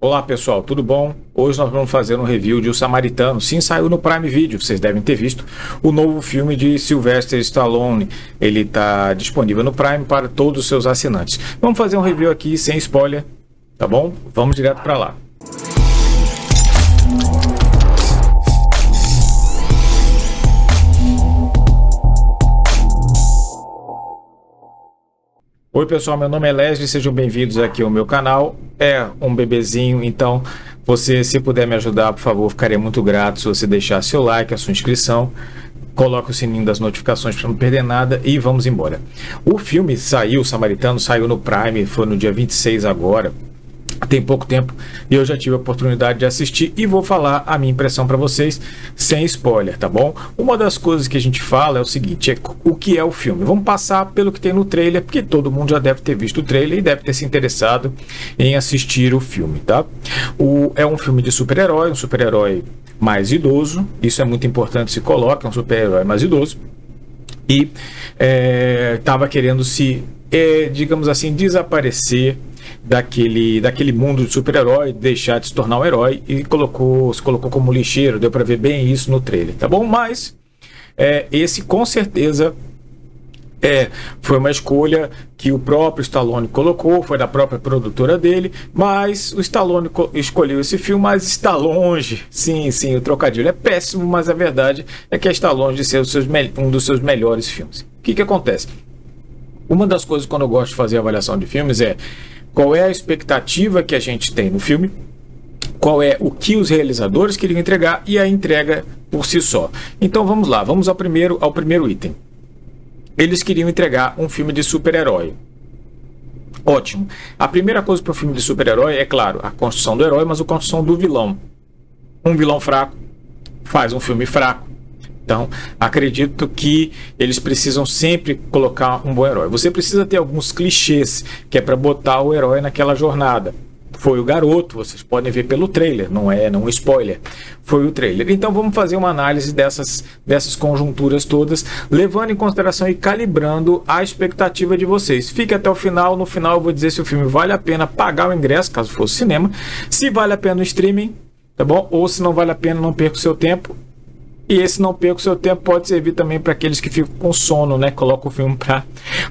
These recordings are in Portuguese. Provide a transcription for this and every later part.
Olá pessoal, tudo bom? Hoje nós vamos fazer um review de O Samaritano. Sim, saiu no Prime Video, vocês devem ter visto. O novo filme de Sylvester Stallone. Ele está disponível no Prime para todos os seus assinantes. Vamos fazer um review aqui sem spoiler, tá bom? Vamos direto para lá. Oi pessoal, meu nome é Leslie, sejam bem-vindos aqui ao meu canal. É um bebezinho, então você, se puder me ajudar, por favor, ficaria muito grato se você deixar seu like, a sua inscrição, coloque o sininho das notificações para não perder nada e vamos embora. O filme saiu, o Samaritano saiu no Prime, foi no dia 26 agora tem pouco tempo e eu já tive a oportunidade de assistir e vou falar a minha impressão para vocês sem spoiler, tá bom? Uma das coisas que a gente fala é o seguinte, é o que é o filme. Vamos passar pelo que tem no trailer, porque todo mundo já deve ter visto o trailer e deve ter se interessado em assistir o filme, tá? O, é um filme de super-herói, um super-herói mais idoso, isso é muito importante se coloca, é um super-herói mais idoso e estava é, querendo se, é, digamos assim, desaparecer daquele, daquele mundo de super-herói, deixar de se tornar um herói e colocou, se colocou como lixeiro, deu para ver bem isso no trailer, tá bom? Mas é, esse com certeza é, foi uma escolha que o próprio Stallone colocou, foi da própria produtora dele, mas o Stallone escolheu esse filme, mas está longe. Sim, sim, o trocadilho é péssimo, mas a verdade é que está longe de ser um dos seus melhores filmes. O que, que acontece? Uma das coisas quando eu gosto de fazer avaliação de filmes é qual é a expectativa que a gente tem no filme, qual é o que os realizadores queriam entregar e a entrega por si só. Então vamos lá, vamos ao primeiro, ao primeiro item. Eles queriam entregar um filme de super-herói. Ótimo. A primeira coisa para o filme de super-herói é, claro, a construção do herói, mas a construção do vilão. Um vilão fraco faz um filme fraco. Então, acredito que eles precisam sempre colocar um bom herói. Você precisa ter alguns clichês, que é para botar o herói naquela jornada. Foi o garoto, vocês podem ver pelo trailer, não é não spoiler. Foi o trailer. Então vamos fazer uma análise dessas, dessas conjunturas todas, levando em consideração e calibrando a expectativa de vocês. Fique até o final, no final eu vou dizer se o filme vale a pena pagar o ingresso, caso fosse cinema, se vale a pena o streaming, tá bom? Ou se não vale a pena, não perca o seu tempo e esse não perca o seu tempo pode servir também para aqueles que ficam com sono, né? Coloca o filme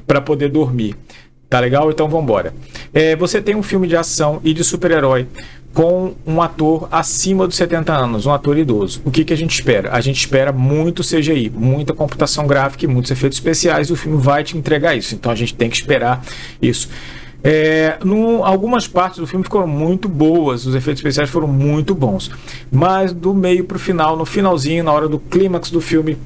para poder dormir. Tá legal? Então vamos embora. É, você tem um filme de ação e de super-herói com um ator acima dos 70 anos, um ator idoso. O que, que a gente espera? A gente espera muito CGI, muita computação gráfica e muitos efeitos especiais. E o filme vai te entregar isso. Então a gente tem que esperar isso. É, no, algumas partes do filme foram muito boas, os efeitos especiais foram muito bons. Mas do meio para o final, no finalzinho, na hora do clímax do filme,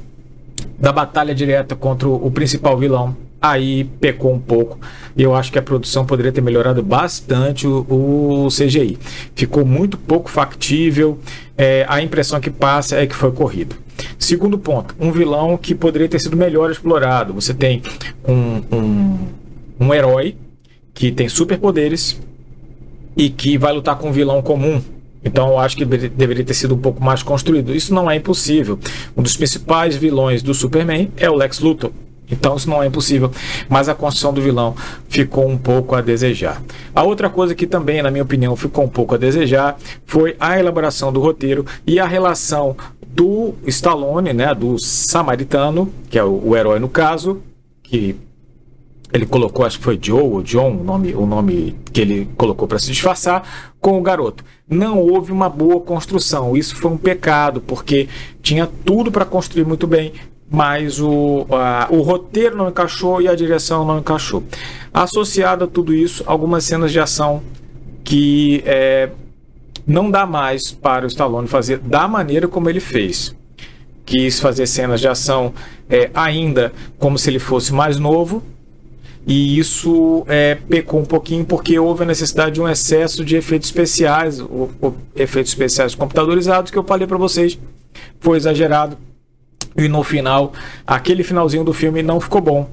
da batalha direta contra o, principal vilão, aí pecou um pouco. Eu acho que a produção poderia ter melhorado bastante o, o CGI. Ficou muito pouco factível. É, a impressão que passa é que foi corrido. Segundo ponto, um vilão que poderia ter sido melhor explorado. Você tem um, um, um herói que tem superpoderes e que vai lutar com um vilão comum. Então eu acho que deveria ter sido um pouco mais construído. Isso não é impossível. Um dos principais vilões do Superman é o Lex Luthor. Então isso não é impossível, mas a construção do vilão ficou um pouco a desejar. A outra coisa que também, na minha opinião, ficou um pouco a desejar foi a elaboração do roteiro e a relação do Stallone, né, do Samaritano, que é o, o herói no caso, que ele colocou, acho que foi Joe ou John, o nome, o nome que ele colocou para se disfarçar, com o garoto. Não houve uma boa construção. Isso foi um pecado, porque tinha tudo para construir muito bem, mas o, a, o roteiro não encaixou e a direção não encaixou. Associado a tudo isso, algumas cenas de ação que é, não dá mais para o Stallone fazer da maneira como ele fez. Quis fazer cenas de ação é, ainda como se ele fosse mais novo, e isso é, pecou um pouquinho porque houve a necessidade de um excesso de efeitos especiais, o, efeitos especiais computadorizados que eu falei para vocês, foi exagerado. E no final, aquele finalzinho do filme não ficou bom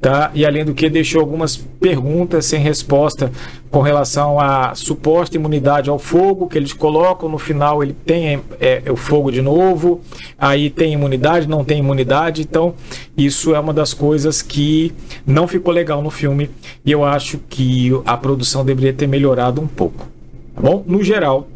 tá? E além do que deixou algumas perguntas sem resposta com relação à suposta imunidade ao fogo que eles colocam. No final ele tem é, é, o fogo de novo, aí tem imunidade, não tem imunidade, então isso é uma das coisas que não ficou legal no filme e eu acho que a produção deveria ter melhorado um pouco. tá bom? No geral,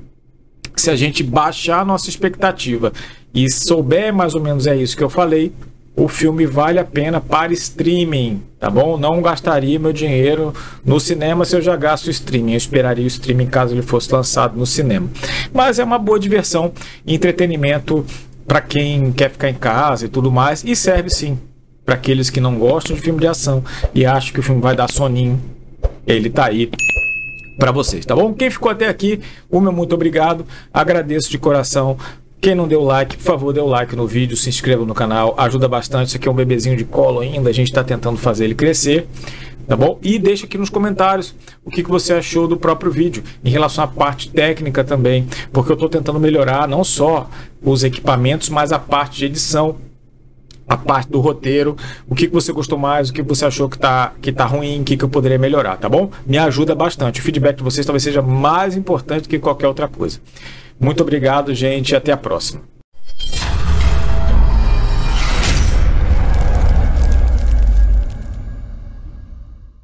se a gente baixar a nossa expectativa e souber mais ou menos é isso que eu falei, o filme vale a pena para streaming, tá bom? Não gastaria meu dinheiro no cinema se eu já gasto o streaming. Eu esperaria o streaming caso ele fosse lançado no cinema. Mas é uma boa diversão entretenimento para quem quer ficar em casa e tudo mais. E serve sim para aqueles que não gostam de filme de ação e acham que o filme vai dar soninho. Ele tá aí para vocês, tá bom? Quem ficou até aqui, o meu muito obrigado. Agradeço de coração quem não deu like, por favor, dê o like no vídeo, se inscreva no canal, ajuda bastante. Isso aqui é um bebezinho de colo ainda, a gente está tentando fazer ele crescer, tá bom? E deixa aqui nos comentários o que, que você achou do próprio vídeo, em relação à parte técnica também, porque eu estou tentando melhorar não só os equipamentos, mas a parte de edição, a parte do roteiro, o que, que você gostou mais, o que você achou que tá, que tá ruim, o que, que eu poderia melhorar, tá bom? Me ajuda bastante. O feedback de vocês talvez seja mais importante que qualquer outra coisa. Muito obrigado, gente, e até a próxima.